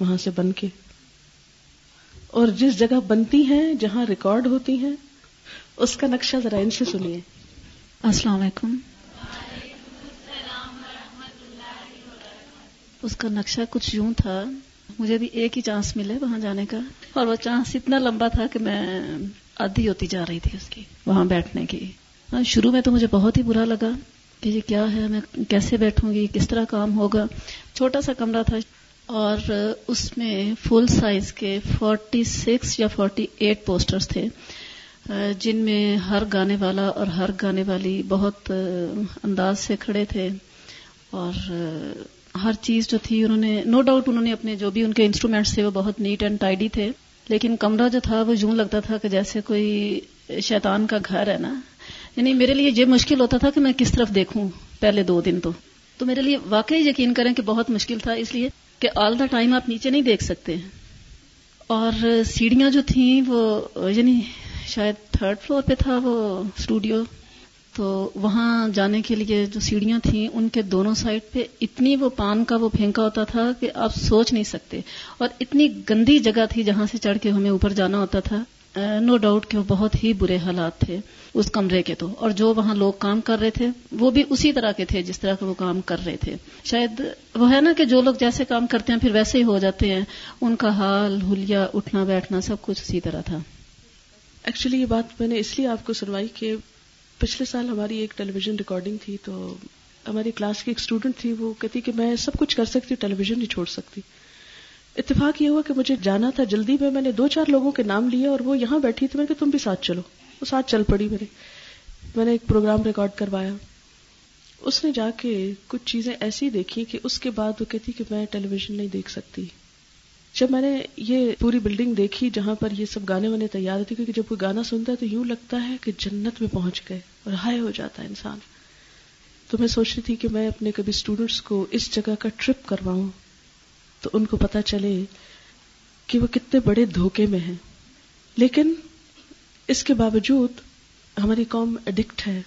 وہاں سے بن کے۔ اور جس جگہ بنتی ہیں، جہاں ریکارڈ ہوتی ہیں، اس کا نقشہ ذرا ان سے سنیے۔ السلام علیکم۔ اس کا نقشہ کچھ یوں تھا، مجھے بھی ایک ہی چانس ملے وہاں جانے کا، اور وہ چانس اتنا لمبا تھا کہ میں آدھی ہوتی جا رہی تھی اس کی، وہاں بیٹھنے کی۔ ہاں، شروع میں تو مجھے بہت ہی برا لگا کہ یہ کیا ہے، میں کیسے بیٹھوں گی، کس طرح کام ہوگا۔ چھوٹا سا کمرہ تھا اور اس میں فل سائز کے فورٹی سکس یا فورٹی ایٹ پوسٹرز تھے، جن میں ہر گانے والا اور ہر گانے والی بہت انداز سے کھڑے تھے۔ اور ہر چیز جو تھی، انہوں نے نو ڈاؤٹ انہوں نے اپنے جو بھی ان کے انسٹرومینٹس تھے، وہ بہت نیٹ اینڈ ٹائڈی تھے۔ لیکن کمرہ جو تھا، وہ یوں لگتا تھا کہ جیسے کوئی شیطان کا گھر ہے نا۔ یعنی میرے لیے یہ مشکل ہوتا تھا کہ میں کس طرف دیکھوں پہلے دو دن تو۔ تو میرے لیے واقعی یقین کریں کہ بہت مشکل تھا، اس لیے کہ آل دا ٹائم آپ نیچے نہیں دیکھ سکتے۔ اور سیڑھیاں جو تھیں وہ یعنی شاید تھرڈ فلور پہ تھا وہ اسٹوڈیو تو وہاں جانے کے لیے جو سیڑھیاں تھیں، ان کے دونوں سائڈ پہ اتنی وہ پان کا وہ پھینکا ہوتا تھا کہ آپ سوچ نہیں سکتے۔ اور اتنی گندی جگہ تھی جہاں سے چڑھ کے ہمیں اوپر جانا ہوتا تھا۔ نو ڈاؤٹ کہ وہ بہت ہی برے حالات تھے اس کمرے کے تو۔ اور جو وہاں لوگ کام کر رہے تھے، وہ بھی اسی طرح کے تھے جس طرح کے وہ کام کر رہے تھے۔ شاید وہ ہے نا کہ جو لوگ جیسے کام کرتے ہیں، پھر ویسے ہی ہو جاتے ہیں۔ ان کا حال ہولیا اٹھنا، بیٹھنا سب کچھ اسی طرح تھا۔ ایکچولی یہ بات میں نے اس لیے آپ کو سنوائی کہ پچھلے سال ہماری ایک ٹیلی ویژن ریکارڈنگ تھی تو ہماری کلاس کی ایک اسٹوڈنٹ تھی، وہ کہتی کہ میں سب کچھ کر سکتی ٹیلی ویژن نہیں چھوڑ سکتی۔ اتفاق یہ ہوا کہ مجھے جانا تھا جلدی، میں میں نے دو چار لوگوں کے نام لیے اور وہ یہاں بیٹھی تھی، میں کہ تم بھی ساتھ چلو۔ وہ ساتھ چل پڑی میرے۔ میں نے ایک پروگرام ریکارڈ کروایا۔ اس نے جا کے کچھ چیزیں ایسی دیکھی کہ اس کے بعد وہ کہتی کہ میں ٹیلی ویژن نہیں دیکھ سکتی۔ جب میں نے یہ پوری بلڈنگ دیکھی جہاں پر یہ سب گانے وانے تیار ہوتے، کیونکہ جب کوئی گانا سنتا ہے تو یوں لگتا ہے کہ جنت میں پہنچ گئے اور ہائے ہو جاتا ہے انسان۔ تو میں سوچ رہی تھی کہ میں اپنے کبھی اسٹوڈینٹس کو اس جگہ کا ٹرپ کرواؤں۔ تو ان کو پتا چلے کہ وہ کتنے بڑے دھوکے میں ہیں۔ لیکن اس کے باوجود ہماری قوم اڈکٹ ہے۔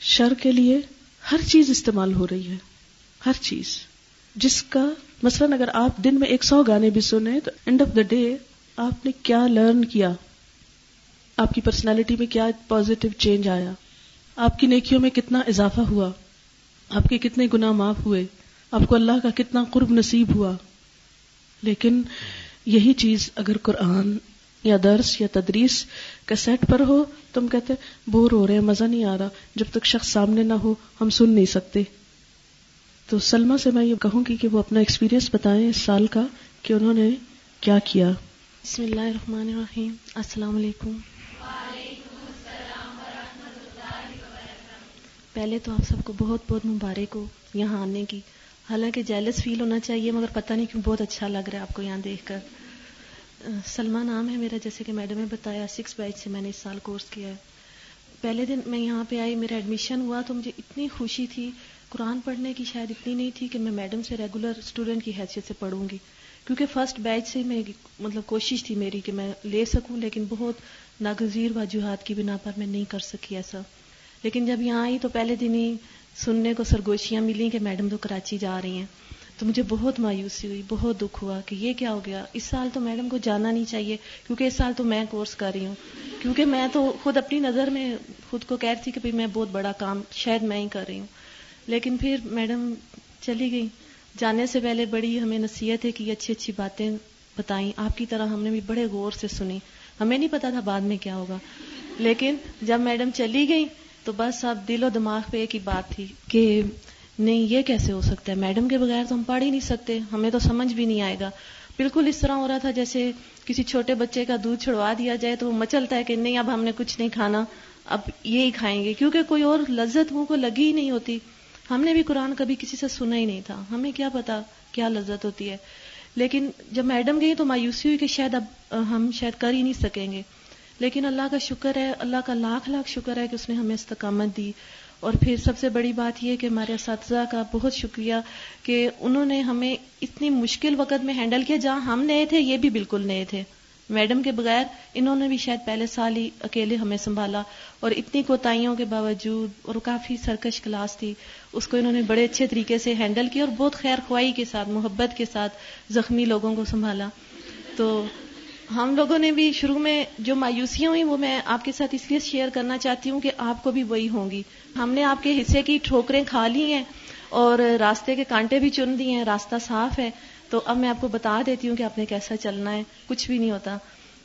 شر کے لیے ہر چیز استعمال ہو رہی ہے۔ ہر چیز۔ جس کا مثلاً اگر آپ دن میں ایک سو گانے بھی سنے تو اینڈ آف دا ڈے آپ نے کیا لرن کیا؟ آپ کی پرسنالٹی میں کیا پازیٹو چینج آیا؟ آپ کی نیکیوں میں کتنا اضافہ ہوا؟ آپ کے کتنے گنا معاف ہوئے؟ آپ کو اللہ کا کتنا قرب نصیب ہوا۔ لیکن یہی چیز اگر قرآن یا درس یا تدریس کا سیٹ پر ہو، تو ہم کہتے بور ہو رہے ہیں، مزہ نہیں آ رہا۔ جب تک شخص سامنے نہ ہو، ہم سن نہیں سکتے۔ تو سلما سے میں یہ کہوں گی کہ وہ اپنا ایکسپیرینس بتائیں اس سال کا کہ انہوں نے کیا کیا۔ بسم اللہ الرحمن الرحیم۔ السلام علیکم۔ پہلے تو آپ سب کو بہت بہت مبارک ہو یہاں آنے کی۔ حالانکہ جیلس فیل ہونا چاہیے، مگر پتہ نہیں کیوں بہت اچھا لگ رہا ہے آپ کو یہاں دیکھ کر۔ سلما نام ہے میرا، جیسے کہ میڈم نے بتایا سکس بیچ سے میں نے اس سال کورس کیا ہے۔ پہلے دن میں یہاں پہ آئی، میرا ایڈمیشن ہوا تو مجھے اتنی خوشی تھی۔ قرآن پڑھنے کی شاید اتنی نہیں تھی کہ میں میڈم سے ریگولر اسٹوڈنٹ کی حیثیت سے پڑھوں گی۔ کیونکہ فرسٹ بیچ سے میں مطلب کوشش تھی میری کہ میں لے سکوں، لیکن بہت ناگزیر وجوہات کی بنا پر میں نہیں کر سکی ایسا۔ لیکن جب یہاں آئی تو پہلے دن ہی سننے کو سرگوشیاں ملی کہ میڈم تو کراچی جا رہی ہیں۔ تو مجھے بہت مایوسی ہوئی، بہت دکھ ہوا کہ یہ کیا ہو گیا۔ اس سال تو میڈم کو جانا نہیں چاہیے، کیونکہ اس سال تو میں کورس کر رہی ہوں۔ کیونکہ میں تو خود اپنی نظر میں خود کو کہہ رہی تھی کہ میں بہت بڑا کام شاید میں ہی کر رہی ہوں۔ لیکن پھر میڈم چلی گئی۔ جانے سے پہلے بڑی ہمیں نصیحت ہے کہ اچھی اچھی باتیں بتائیں۔ آپ کی طرح ہم نے بھی بڑے غور سے سنی۔ ہمیں نہیں پتا تھا بعد میں کیا ہوگا۔ لیکن جب میڈم چلی گئی تو بس اب دل و دماغ پہ ایک ہی بات تھی کہ نہیں، یہ کیسے ہو سکتا ہے؟ میڈم کے بغیر تو ہم پڑھ ہی نہیں سکتے، ہمیں تو سمجھ بھی نہیں آئے گا۔ بالکل اس طرح ہو رہا تھا جیسے کسی چھوٹے بچے کا دودھ چھڑوا دیا جائے تو وہ مچلتا ہے کہ نہیں، اب ہم نے کچھ نہیں کھانا، اب یہی کھائیں گے۔ کیونکہ کوئی اور لذت منہ کو لگی ہی نہیں ہوتی۔ ہم نے بھی قرآن کبھی کسی سے سنا ہی نہیں تھا۔ ہمیں کیا پتا کیا لذت ہوتی ہے۔ لیکن جب میڈم گئی تو مایوسی ہوئی کہ شاید اب ہم شاید کر ہی نہیں سکیں گے۔ لیکن اللہ کا شکر ہے، اللہ کا لاکھ لاکھ شکر ہے کہ اس نے ہمیں استقامت دی۔ اور پھر سب سے بڑی بات یہ کہ ہمارے اساتذہ کا بہت شکریہ کہ انہوں نے ہمیں اتنی مشکل وقت میں ہینڈل کیا۔ جہاں ہم نئے تھے، یہ بھی بالکل نئے تھے۔ میڈم کے بغیر انہوں نے بھی شاید پہلے سال ہی اکیلے ہمیں سنبھالا۔ اور اتنی کوتاہیوں کے باوجود اور کافی سرکش کلاس تھی، اس کو انہوں نے بڑے اچھے طریقے سے ہینڈل کیا اور بہت خیر خواہی کے ساتھ، محبت کے ساتھ زخمی لوگوں کو سنبھالا۔ تو ہم لوگوں نے بھی شروع میں جو مایوسیاں ہوئی وہ میں آپ کے ساتھ اس لیے شیئر کرنا چاہتی ہوں کہ آپ کو بھی وہی ہوں گی۔ ہم نے آپ کے حصے کی ٹھوکریں کھا لی ہیں اور راستے کے کانٹے بھی چن دیے ہیں، راستہ صاف ہے۔ تو اب میں آپ کو بتا دیتی ہوں کہ آپ نے کیسا چلنا ہے۔ کچھ بھی نہیں ہوتا۔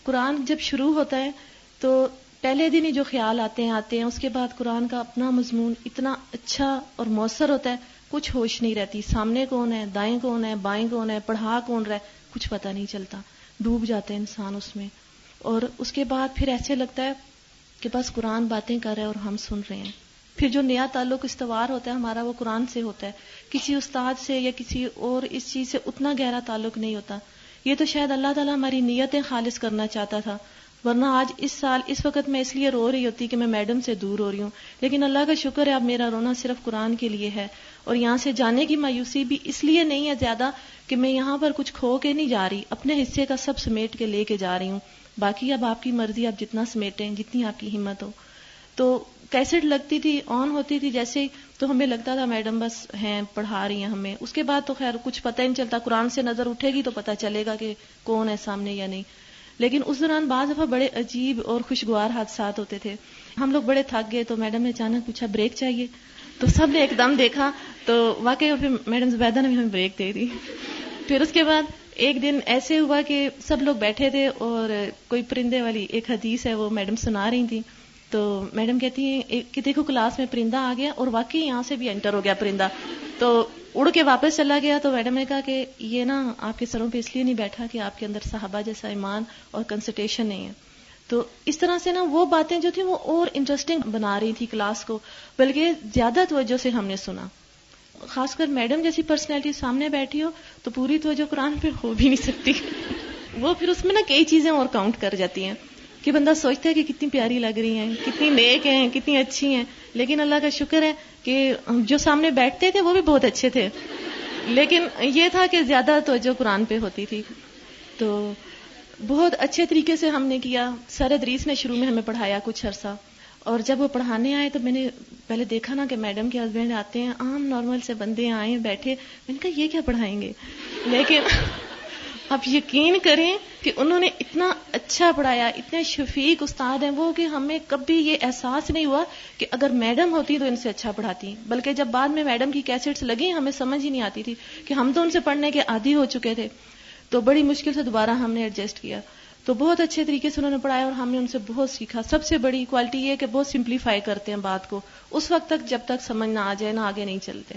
قرآن جب شروع ہوتا ہے تو پہلے دن ہی جو خیال آتے ہیں آتے ہیں، اس کے بعد قرآن کا اپنا مضمون، اتنا اچھا اور مؤثر ہوتا ہے۔ کچھ ہوش نہیں رہتی۔ سامنے کون ہے؟ دائیں کون ہے؟ بائیں کون ہے؟ پڑھا کون رہا ہے؟ کچھ پتہ نہیں چلتا۔ ڈوب جاتا ہے انسان اس میں۔ اور اس کے بعد پھر ایسے لگتا ہے کہ بس قرآن باتیں کر رہے اور ہم سن رہے ہیں۔ پھر جو نیا تعلق استوار ہوتا ہے ہمارا وہ قرآن سے ہوتا ہے۔ کسی استاد سے یا کسی اور اس چیز سے اتنا گہرا تعلق نہیں ہوتا۔ یہ تو شاید اللہ تعالیٰ ہماری نیتیں خالص کرنا چاہتا تھا۔ ورنہ آج اس سال، اس وقت میں اس لیے رو رہی ہوتی کہ میں میڈم سے دور ہو رہی ہوں۔ لیکن اللہ کا شکر ہے، اب میرا رونا صرف قرآن کے لیے ہے۔ اور یہاں سے جانے کی مایوسی بھی اس لیے نہیں ہے زیادہ کہ میں یہاں پر کچھ کھو کے نہیں جا رہی، اپنے حصے کا سب سمیٹ کے لے کے جا رہی ہوں۔ باقی اب آپ کی مرضی، آپ جتنا سمیٹیں، جتنی آپ کی ہمت ہو۔ تو کیسٹ لگتی تھی، آن ہوتی تھی، جیسے تو ہمیں لگتا تھا میڈم بس ہیں، پڑھا رہی ہیں ہمیں۔ اس کے بعد تو خیر کچھ پتہ ہی نہیں چلتا، قرآن سے نظر اٹھے گی تو پتہ چلے گا کہ کون ہے سامنے یا نہیں۔ لیکن اس دوران بعض دفعہ بڑے عجیب اور خوشگوار حادثات ہوتے تھے۔ ہم لوگ بڑے تھک گئے تو میڈم نے اچانک پوچھا، بریک چاہیے؟ تو سب نے ایک دم دیکھا تو واقعی اور پھر میڈم زبیدہ نے بھی ہمیں بریک دے دی۔ پھر اس کے بعد ایک دن ایسے ہوا کہ سب لوگ بیٹھے تھے اور کوئی پرندے والی ایک حدیث ہے وہ میڈم سنا رہی تھیں۔ تو میڈم کہتی ہیں کہ دیکھو کلاس میں پرندہ آ گیا اور واقعی یہاں سے بھی انٹر ہو گیا پرندہ۔ تو اڑ کے واپس چلا گیا تو میڈم نے کہا کہ یہ نا آپ کے سروں پہ اس لیے نہیں بیٹھا کہ آپ کے اندر صحابہ جیسا ایمان اور کنسنٹریشن نہیں ہے۔ تو اس طرح سے نا وہ باتیں جو تھیں وہ اور انٹرسٹنگ بنا رہی تھی کلاس کو، بلکہ زیادہ توجہ سے ہم نے سنا۔ خاص کر میڈم جیسی پرسنالٹی سامنے بیٹھی ہو تو پوری توجہ قرآن پہ ہو بھی نہیں سکتی۔ وہ پھر اس میں نا کئی چیزیں اور کاؤنٹ کر جاتی ہیں۔ کہ بندہ سوچتا ہے کہ کتنی پیاری لگ رہی ہیں، کتنی نیک ہیں، کتنی اچھی ہیں۔ لیکن اللہ کا شکر ہے کہ جو سامنے بیٹھتے تھے وہ بھی بہت اچھے تھے۔ لیکن یہ تھا کہ زیادہ توجہ قرآن پہ ہوتی تھی۔ تو بہت اچھے طریقے سے ہم نے کیا۔ سر ادریس نے شروع میں ہمیں پڑھایا کچھ عرصہ۔ اور جب وہ پڑھانے آئے تو میں نے پہلے دیکھا نا کہ میڈم کے ہسبینڈ آتے ہیں، عام نارمل سے بندے آئے بیٹھے۔ میں نے کہا، یہ کیا پڑھائیں گے؟ لیکن <laughs> آپ یقین کریں کہ انہوں نے اتنا اچھا پڑھایا، اتنے شفیق استاد ہیں وہ کہ ہمیں کبھی یہ احساس نہیں ہوا کہ اگر میڈم ہوتی تو ان سے اچھا پڑھاتی۔ بلکہ جب بعد میں میڈم کی کیسٹس لگی ہمیں سمجھ ہی نہیں آتی تھی کہ ہم تو ان سے پڑھنے کے عادی ہو چکے تھے۔ تو بڑی مشکل سے دوبارہ ہم نے ایڈجسٹ کیا۔ تو بہت اچھے طریقے سے انہوں نے پڑھایا اور ہم نے ان سے بہت سیکھا۔ سب سے بڑی کوالٹی یہ کہ بہت سمپلیفائی کرتے ہیں بات کو۔ اس وقت تک جب تک سمجھ نہ آ جائے، نہ آگے نہیں چلتے۔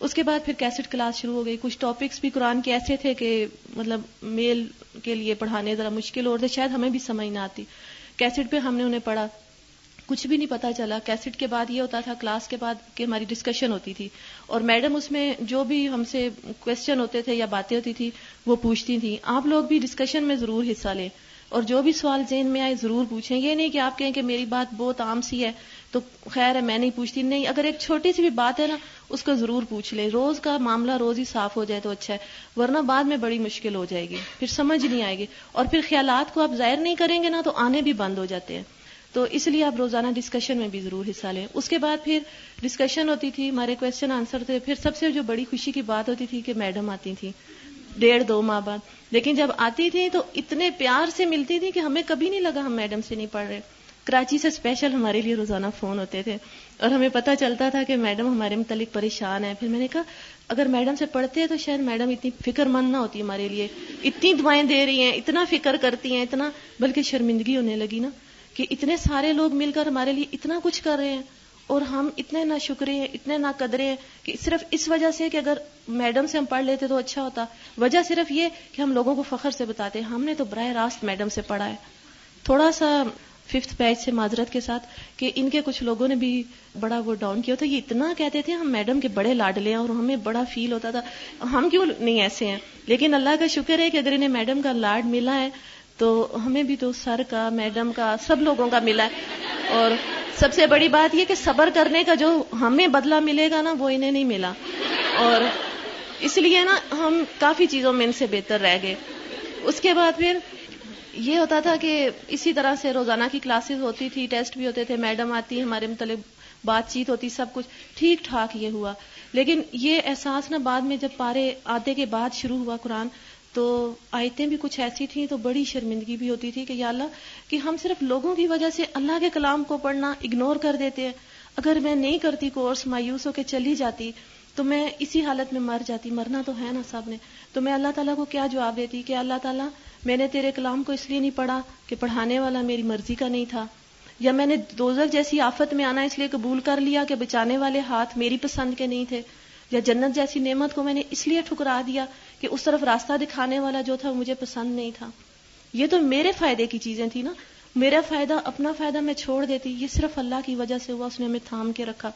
اس کے بعد پھر کیسٹ کلاس شروع ہو گئی۔ کچھ ٹاپکس بھی قرآن کے ایسے تھے کہ مطلب میل کے لیے پڑھانے ذرا مشکل اور تھے، شاید ہمیں بھی سمجھ نہ آتی۔ کیسٹ پہ ہم نے انہیں پڑھا۔ کچھ بھی نہیں پتا چلا۔ کیسٹ کے بعد یہ ہوتا تھا، کلاس کے بعد کہ ہماری ڈسکشن ہوتی تھی۔ اور میڈم اس میں جو بھی ہم سے کوشچن ہوتے تھے یا باتیں ہوتی تھی، وہ پوچھتی تھیں۔ آپ لوگ بھی ڈسکشن میں ضرور حصہ لیں۔ اور جو بھی سوال ذہن میں آئے، ضرور پوچھیں۔ یہ نہیں کہ آپ کہیں کہ میری بات بہت عام سی ہے تو خیر ہے، میں نہیں پوچھتی۔ نہیں، اگر ایک چھوٹی سی بھی بات ہے نا، اس کو ضرور پوچھ لیں۔ روز کا معاملہ روز ہی صاف ہو جائے تو اچھا ہے، ورنہ بعد میں بڑی مشکل ہو جائے گی۔ پھر سمجھ نہیں آئے گی۔ اور پھر خیالات کو آپ ظاہر نہیں کریں گے نا تو آنے بھی بند ہو جاتے ہیں۔ تو اس لیے آپ روزانہ ڈسکشن میں بھی ضرور حصہ لیں۔ اس کے بعد پھر ڈسکشن ہوتی تھی، ہمارے کوشچن آنسر تھے۔ پھر سب سے جو بڑی خوشی کی بات ہوتی تھی کہ میڈم آتی تھی ڈیڑھ دو ماہ بعد۔ لیکن جب آتی تھی تو اتنے پیار سے ملتی تھی کہ ہمیں کبھی نہیں لگا ہم میڈم سے نہیں پڑھ رہے۔ کراچی سے اسپیشل ہمارے لیے روزانہ فون ہوتے تھے۔ اور ہمیں پتا چلتا تھا کہ میڈم ہمارے متعلق پریشان ہے پھر میں نے کہا، اگر میڈم سے پڑھتے ہیں تو شاید میڈم اتنی فکر مند نہ ہوتی ہمارے لیے۔ اتنی دعائیں دے رہی ہیں، اتنا فکر کرتی ہیں، اتنا بلکہ شرمندگی ہونے لگی نا۔ کہ اتنے سارے لوگ مل کر ہمارے لیے اتنا کچھ کر رہے ہیں اور ہم اتنے نہ شکرے ہیں اتنے نہ قدرے ہیں کہ صرف اس وجہ سے کہ اگر میڈم سے ہم پڑھ لیتے تو اچھا ہوتا۔ وجہ صرف یہ کہ ہم لوگوں کو فخر سے بتاتے، ہم نے تو براہ راست میڈم سے پڑھا ہے۔ تھوڑا سا ففتھ بیچ سے معذرت کے ساتھ کہ ان کے کچھ لوگوں نے بھی بڑا وہ ڈاؤن کیا تھا یہ اتنا کہتے تھے، ہم میڈم کے بڑے لاڈلے ہیں اور ہمیں بڑا فیل ہوتا تھا۔ ہم کیوں نہیں ایسے ہیں؟ لیکن اللہ کا شکر ہے کہ اگر انہیں میڈم کا لاڈ ملا ہے تو ہمیں بھی تو سر کا، میڈم کا، سب لوگوں کا ملا ہے۔ اور سب سے بڑی بات یہ کہ صبر کرنے کا جو ہمیں بدلہ ملے گا نا، وہ انہیں نہیں ملا۔ اور اس لیے نا ہم کافی چیزوں میں ان سے بہتر رہ گئے۔ اس کے بعد پھر یہ ہوتا تھا کہ اسی طرح سے روزانہ کی کلاسز ہوتی تھی، ٹیسٹ بھی ہوتے تھے، میڈم آتی، ہمارے متعلق بات چیت ہوتی، سب کچھ ٹھیک ٹھاک یہ ہوا۔ لیکن یہ احساس نا بعد میں جب پارے آدھے کے بعد شروع ہوا قرآن تو آیتیں بھی کچھ ایسی تھیں، تو بڑی شرمندگی بھی ہوتی تھی کہ یا اللہ، کہ ہم صرف لوگوں کی وجہ سے اللہ کے کلام کو پڑھنا اگنور کر دیتے ہیں۔ اگر میں نہیں کرتی کورس مایوس ہو کے چلی جاتی، تو میں اسی حالت میں مر جاتی۔ مرنا تو ہے نا سب نے۔ تو میں اللہ تعالیٰ کو کیا جواب دیتی کہ اللہ تعالیٰ، میں نے تیرے کلام کو اس لیے نہیں پڑھا کہ پڑھانے والا میری مرضی کا نہیں تھا۔ یا میں نے دوزر جیسی آفت میں آنا اس لیے قبول کر لیا کہ بچانے والے ہاتھ میری پسند کے نہیں تھے۔ یا جنت جیسی نعمت کو میں نے اس لیے ٹھکرا دیا کہ اس طرف راستہ دکھانے والا جو تھا مجھے پسند نہیں تھا۔ یہ تو میرے فائدے کی چیزیں تھی نا۔ میرا فائدہ، اپنا فائدہ میں چھوڑ دیتی۔ یہ صرف اللہ کی وجہ سے ہوا، اس نے ہمیں تھام کے رکھا۔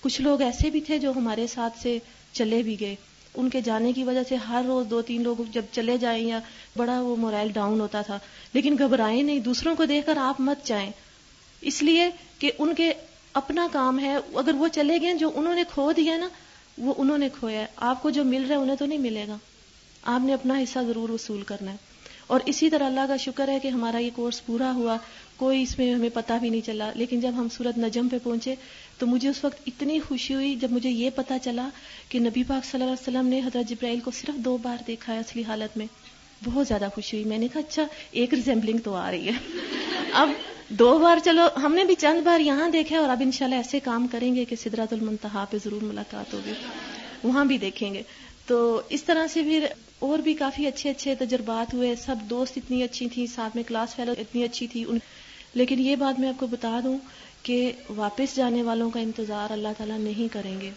کچھ لوگ ایسے بھی تھے جو ہمارے ساتھ سے چلے بھی گئے۔ ان کے جانے کی وجہ سے ہر روز دو تین لوگ جب چلے جائیں یا بڑا وہ مورائل ڈاؤن ہوتا تھا۔ لیکن گھبرائیں نہیں، دوسروں کو دیکھ کر آپ مت جائیں۔ اس لیے کہ ان کے اپنا کام ہے، اگر وہ چلے گئے جو انہوں نے کھو دیا نا، وہ انہوں نے کھویا ہے۔ آپ کو جو مل رہا ہے، انہیں تو نہیں ملے گا۔ آپ نے اپنا حصہ ضرور وصول کرنا ہے۔ اور اسی طرح اللہ کا شکر ہے کہ ہمارا یہ کورس پورا ہوا۔ کوئی اس میں ہمیں پتہ بھی نہیں چلا۔ لیکن جب ہم سورت نجم پہ پہنچے تو مجھے اس وقت اتنی خوشی ہوئی، جب مجھے یہ پتا چلا کہ نبی پاک صلی اللہ علیہ وسلم نے حضرت جبرائیل کو صرف دو بار دیکھا ہے اصلی حالت میں۔ بہت زیادہ خوشی ہوئی۔ میں نے کہا اچھا ایک ریزمبلنگ تو آ رہی ہے۔ اب دو بار چلو، ہم نے بھی چند بار یہاں دیکھا اور اب انشاءاللہ ایسے کام کریں گے کہ سدرات المنتہا پہ ضرور ملاقات ہوگی۔ وہاں بھی دیکھیں گے۔ تو اس طرح سے پھر اور بھی کافی اچھے اچھے تجربات ہوئے۔ سب دوست اتنی اچھی تھی ساتھ میں کلاس فیلو اتنی اچھی تھی۔ لیکن یہ بات میں آپ کو بتا دوں کہ واپس جانے والوں کا انتظار اللہ تعالیٰ نہیں کریں گے۔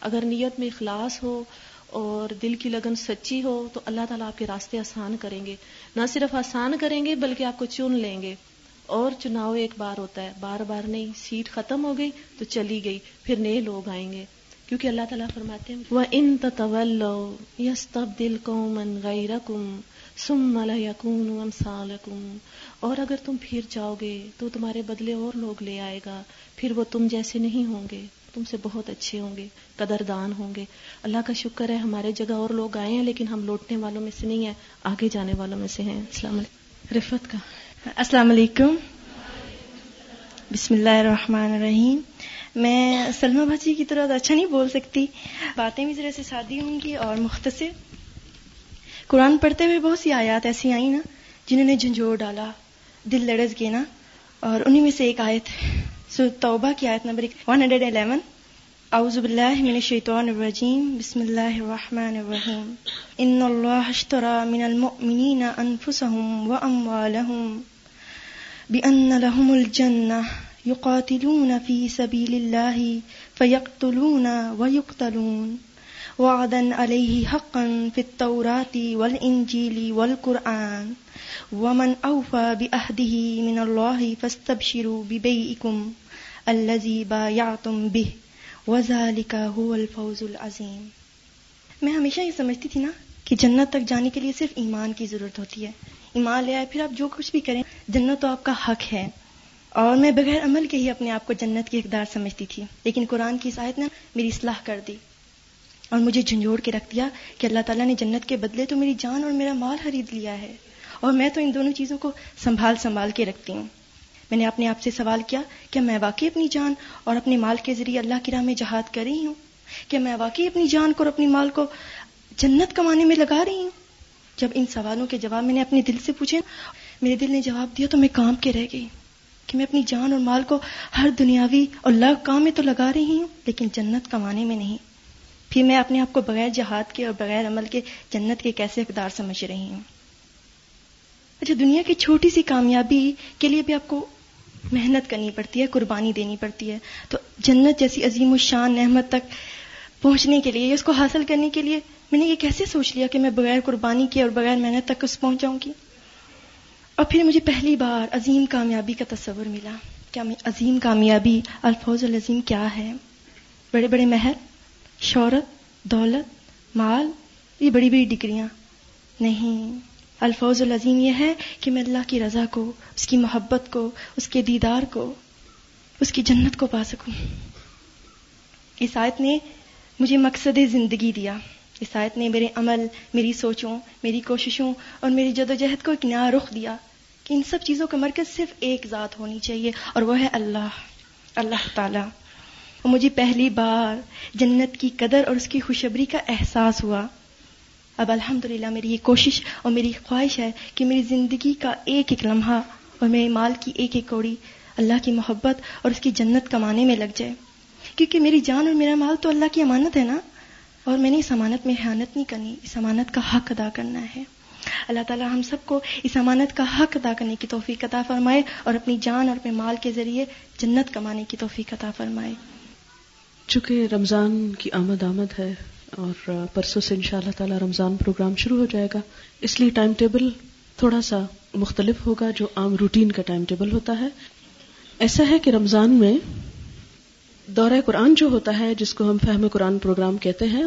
اگر نیت میں اخلاص ہو اور دل کی لگن سچی ہو تو اللہ تعالیٰ آپ کے راستے آسان کریں گے۔ نہ صرف آسان کریں گے بلکہ آپ کو چن لیں گے۔ اور چناؤ ایک بار ہوتا ہے۔ بار بار نہیں، سیٹ ختم ہو گئی تو چلی گئی، پھر نئے لوگ آئیں گے۔ کیونکہ اللہ تعالیٰ فرماتے ہیں وہ ان تول یس تب دل کو من غیر سم یقون اور اگر تم پھر جاؤ گے تو تمہارے بدلے اور لوگ لے آئے گا پھر وہ تم جیسے نہیں ہوں گے تم سے بہت اچھے ہوں گے قدردان ہوں گے۔ اللہ کا شکر ہے ہمارے جگہ اور لوگ آئے ہیں لیکن ہم لوٹنے والوں میں سے نہیں ہیں آگے جانے والوں میں سے ہیں۔ السلام علیکم۔ رفت کا۔ السلام علیکم۔ بسم اللہ الرحمن الرحیم۔ میں سلمہ بھاجی کی طرح اچھا نہیں بول سکتی۔ باتیں بھی ذرا سے سادی ہوں گی اور مختصر۔ قرآن پڑھتے ہوئے بہت سی آیات ایسی آئیں نا جنہوں نے جھنجھوڑ ڈالا، دل لڑز گئے نا۔ اور انہیں میں سے ایک آیت سو توبہ کی آیت نمبر 111 اعوذ باللہ من الشیطان الرجیم، بسم اللہ الرحمن الرحیم۔ ان اللہ اشترى من المؤمنین انفسهم واموالهم بان لهم الجنہ۔ يقاتلون في سبيل الله فيقتلون ويقتلون. وعدا عليه حقا في التوراة والإنجيل والقرآن. ومن أوفى بأهده من الله فاستبشروا ببيئكم الذي بايعتم به، وذلك هو الفوز العظيم. میں ہمیشہ یہ سمجھتی تھی نا کہ جنت تک جانے کے لیے صرف ایمان کی ضرورت ہوتی ہے۔ ایمان لے آئے پھر آپ جو کچھ بھی کریں، جنت تو آپ کا حق ہے۔ اور میں بغیر عمل کے ہی اپنے آپ کو جنت کی اقدار سمجھتی تھی۔ لیکن قرآن کی آیت نے میری اصلاح کر دی اور مجھے جھنجھوڑ کے رکھ دیا کہ اللہ تعالیٰ نے جنت کے بدلے تو میری جان اور میرا مال خرید لیا ہے اور میں تو ان دونوں چیزوں کو سنبھال سنبھال کے رکھتی ہوں۔ میں نے اپنے آپ سے سوال کیا کہ میں واقعی اپنی جان اور اپنے مال کے ذریعے اللہ کی راہ میں جہاد کر رہی ہوں؟ کہ میں واقعی اپنی جان کو اور اپنی مال کو جنت کمانے میں لگا رہی ہوں؟ جب ان سوالوں کے جواب میں نے اپنے دل سے پوچھے، میرے دل نے جواب دیا تو میں کام کے رہ گئی۔ کہ میں اپنی جان اور مال کو ہر دنیاوی اور لگ کام میں تو لگا رہی ہوں، لیکن جنت کمانے میں نہیں۔ پھر میں اپنے آپ کو بغیر جہاد کے اور بغیر عمل کے جنت کے کیسے اقدار سمجھ رہی ہوں؟ اچھا دنیا کی چھوٹی سی کامیابی کے لیے بھی آپ کو محنت کرنی پڑتی ہے، قربانی دینی پڑتی ہے۔ تو جنت جیسی عظیم الشان نعمت تک پہنچنے کے لیے اس کو حاصل کرنے کے لیے میں نے یہ کیسے سوچ لیا کہ میں بغیر قربانی کے اور بغیر محنت تک اس پہنچ جاؤں گی؟ اور پھر مجھے پہلی بار عظیم کامیابی کا تصور ملا کیا عظیم کامیابی الفوظ العظیم کیا ہے؟ بڑے بڑے محل شہرت، دولت، مال، یہ بڑی بڑی ڈگریاں۔ نہیں الفوظ العظیم یہ ہے کہ میں اللہ کی رضا کو، اس کی محبت کو، اس کے دیدار کو، اس کی جنت کو پا سکوں۔ اس آیت نے مجھے مقصد زندگی دیا۔ اس آیت نے میرے عمل، میری سوچوں، میری کوششوں اور میری جد و جہد کو ایک نیا رخ دیا۔ کہ ان سب چیزوں کا مرکز صرف ایک ذات ہونی چاہیے اور وہ ہے اللہ اللہ تعالی۔ اور مجھے پہلی بار جنت کی قدر اور اس کی خوشبری کا احساس ہوا۔ اب الحمد میری یہ کوشش اور میری خواہش ہے کہ میری زندگی کا ایک ایک لمحہ اور میرے مال کی ایک ایک کوڑی اللہ کی محبت اور اس کی جنت کمانے میں لگ جائے۔ کیونکہ میری جان اور میرا مال تو اللہ کی امانت ہے نا؟ اور میں نے اس امانت میں حیانت نہیں کرنی، اس امانت کا حق ادا کرنا ہے۔ اللہ تعالی ہم سب کو اس امانت کا حق ادا کرنے کی توفیق عطا فرمائے اور اپنی جان اور اپنے مال کے ذریعے جنت کمانے کی توفیق عطا فرمائے۔ چونکہ رمضان کی آمد آمد ہے اور پرسوں سے ان شاء اللہ تعالی رمضان پروگرام شروع ہو جائے گا، اس لیے ٹائم ٹیبل تھوڑا سا مختلف ہوگا جو عام روٹین کا ٹائم ٹیبل ہوتا ہے۔ ایسا ہے کہ رمضان میں دورہ قرآن جو ہوتا ہے، جس کو ہم فہم قرآن پروگرام کہتے ہیں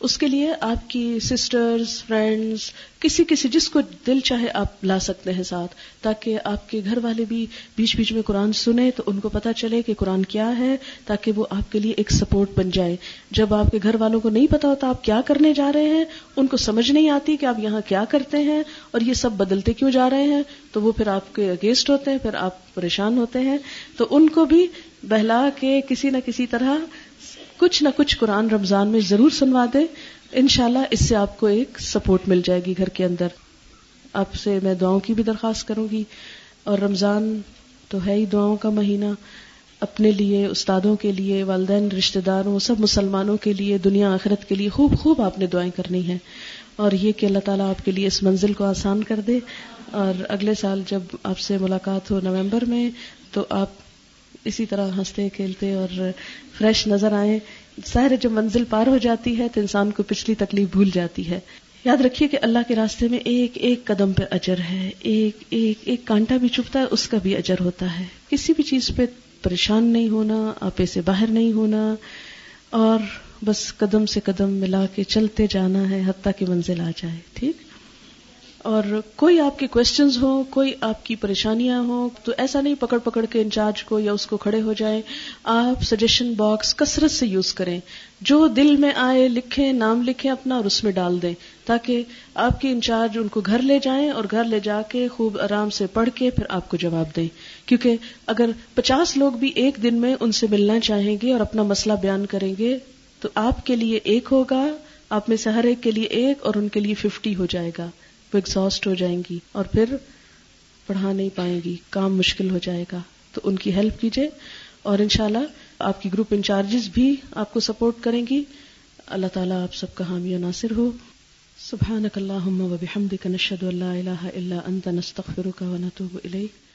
اس کے لیے آپ کی سسٹرز فرینڈز کسی کسی جس کو دل چاہے آپ لا سکتے ہیں ساتھ، تاکہ آپ کے گھر والے بھی بیچ بیچ میں قرآن سنیں تو ان کو پتا چلے کہ قرآن کیا ہے، تاکہ وہ آپ کے لیے ایک سپورٹ بن جائے۔ جب آپ کے گھر والوں کو نہیں پتا ہوتا آپ کیا کرنے جا رہے ہیں، ان کو سمجھ نہیں آتی کہ آپ یہاں کیا کرتے ہیں اور یہ سب بدلتے کیوں جا رہے ہیں، تو وہ پھر آپ کے اگینسٹ ہوتے ہیں، پھر آپ پریشان ہوتے ہیں۔ تو ان کو بھی بہلا کے کسی نہ کسی طرح کچھ نہ کچھ قرآن رمضان میں ضرور سنوا دے۔ انشاءاللہ اس سے آپ کو ایک سپورٹ مل جائے گی گھر کے اندر۔ آپ سے میں دعاؤں کی بھی درخواست کروں گی۔ اور رمضان تو ہے ہی دعاؤں کا مہینہ۔ اپنے لیے، استادوں کے لیے، والدین، رشتہ داروں، سب مسلمانوں کے لیے، دنیا آخرت کے لیے خوب خوب آپ نے دعائیں کرنی ہیں۔ اور یہ کہ اللہ تعالیٰ آپ کے لیے اس منزل کو آسان کر دے۔ اور اگلے سال جب آپ سے ملاقات ہو نومبر میں، تو آپ اسی طرح ہنستے، کھیلتے اور فریش نظر آئے۔ ظاہر جب منزل پار ہو جاتی ہے تو انسان کو پچھلی تکلیف بھول جاتی ہے۔ یاد رکھیے کہ اللہ کے راستے میں ایک ایک قدم پہ اجر ہے۔ ایک ایک ایک کانٹا بھی چپتا ہے، اس کا بھی اجر ہوتا ہے۔ کسی بھی چیز پہ پریشان نہیں ہونا آپے سے باہر نہیں ہونا اور بس قدم سے قدم ملا کے چلتے جانا ہے حتیٰ کی منزل آ جائے، ٹھیک؟ اور کوئی آپ کے کوشچنز ہوں، کوئی آپ کی پریشانیاں ہوں، تو ایسا نہیں پکڑ پکڑ کے انچارج کو یا اس کو کھڑے ہو جائیں۔ آپ سجیشن باکس کثرت سے یوز کریں۔ جو دل میں آئے لکھیں، نام لکھیں، اپنا اور اس میں ڈال دیں۔ تاکہ آپ کے انچارج ان کو گھر لے جائیں اور گھر لے جا کے خوب آرام سے پڑھ کے پھر آپ کو جواب دیں۔ کیونکہ اگر پچاس لوگ بھی ایک دن میں ان سے ملنا چاہیں گے اور اپنا مسئلہ بیان کریں گے، تو آپ کے لیے ایک ہوگا، آپ میں سے ہر ایک کے لیے ایک اور ان کے لیے ففٹی ہو جائے گا۔ وہ ایگزاسٹ ہو جائیں گی اور پھر پڑھا نہیں پائیں گی، کام مشکل ہو جائے گا۔ تو ان کی ہیلپ کیجیے اور انشاءاللہ آپ کی گروپ انچارجز بھی آپ کو سپورٹ کریں گی۔ اللہ تعالیٰ آپ سب کا حامی و ناصر ہو۔ سبحانک اللہم و بحمدک، نشہد اللہ الہ الا انت، نستغفرک و نتوب الیک۔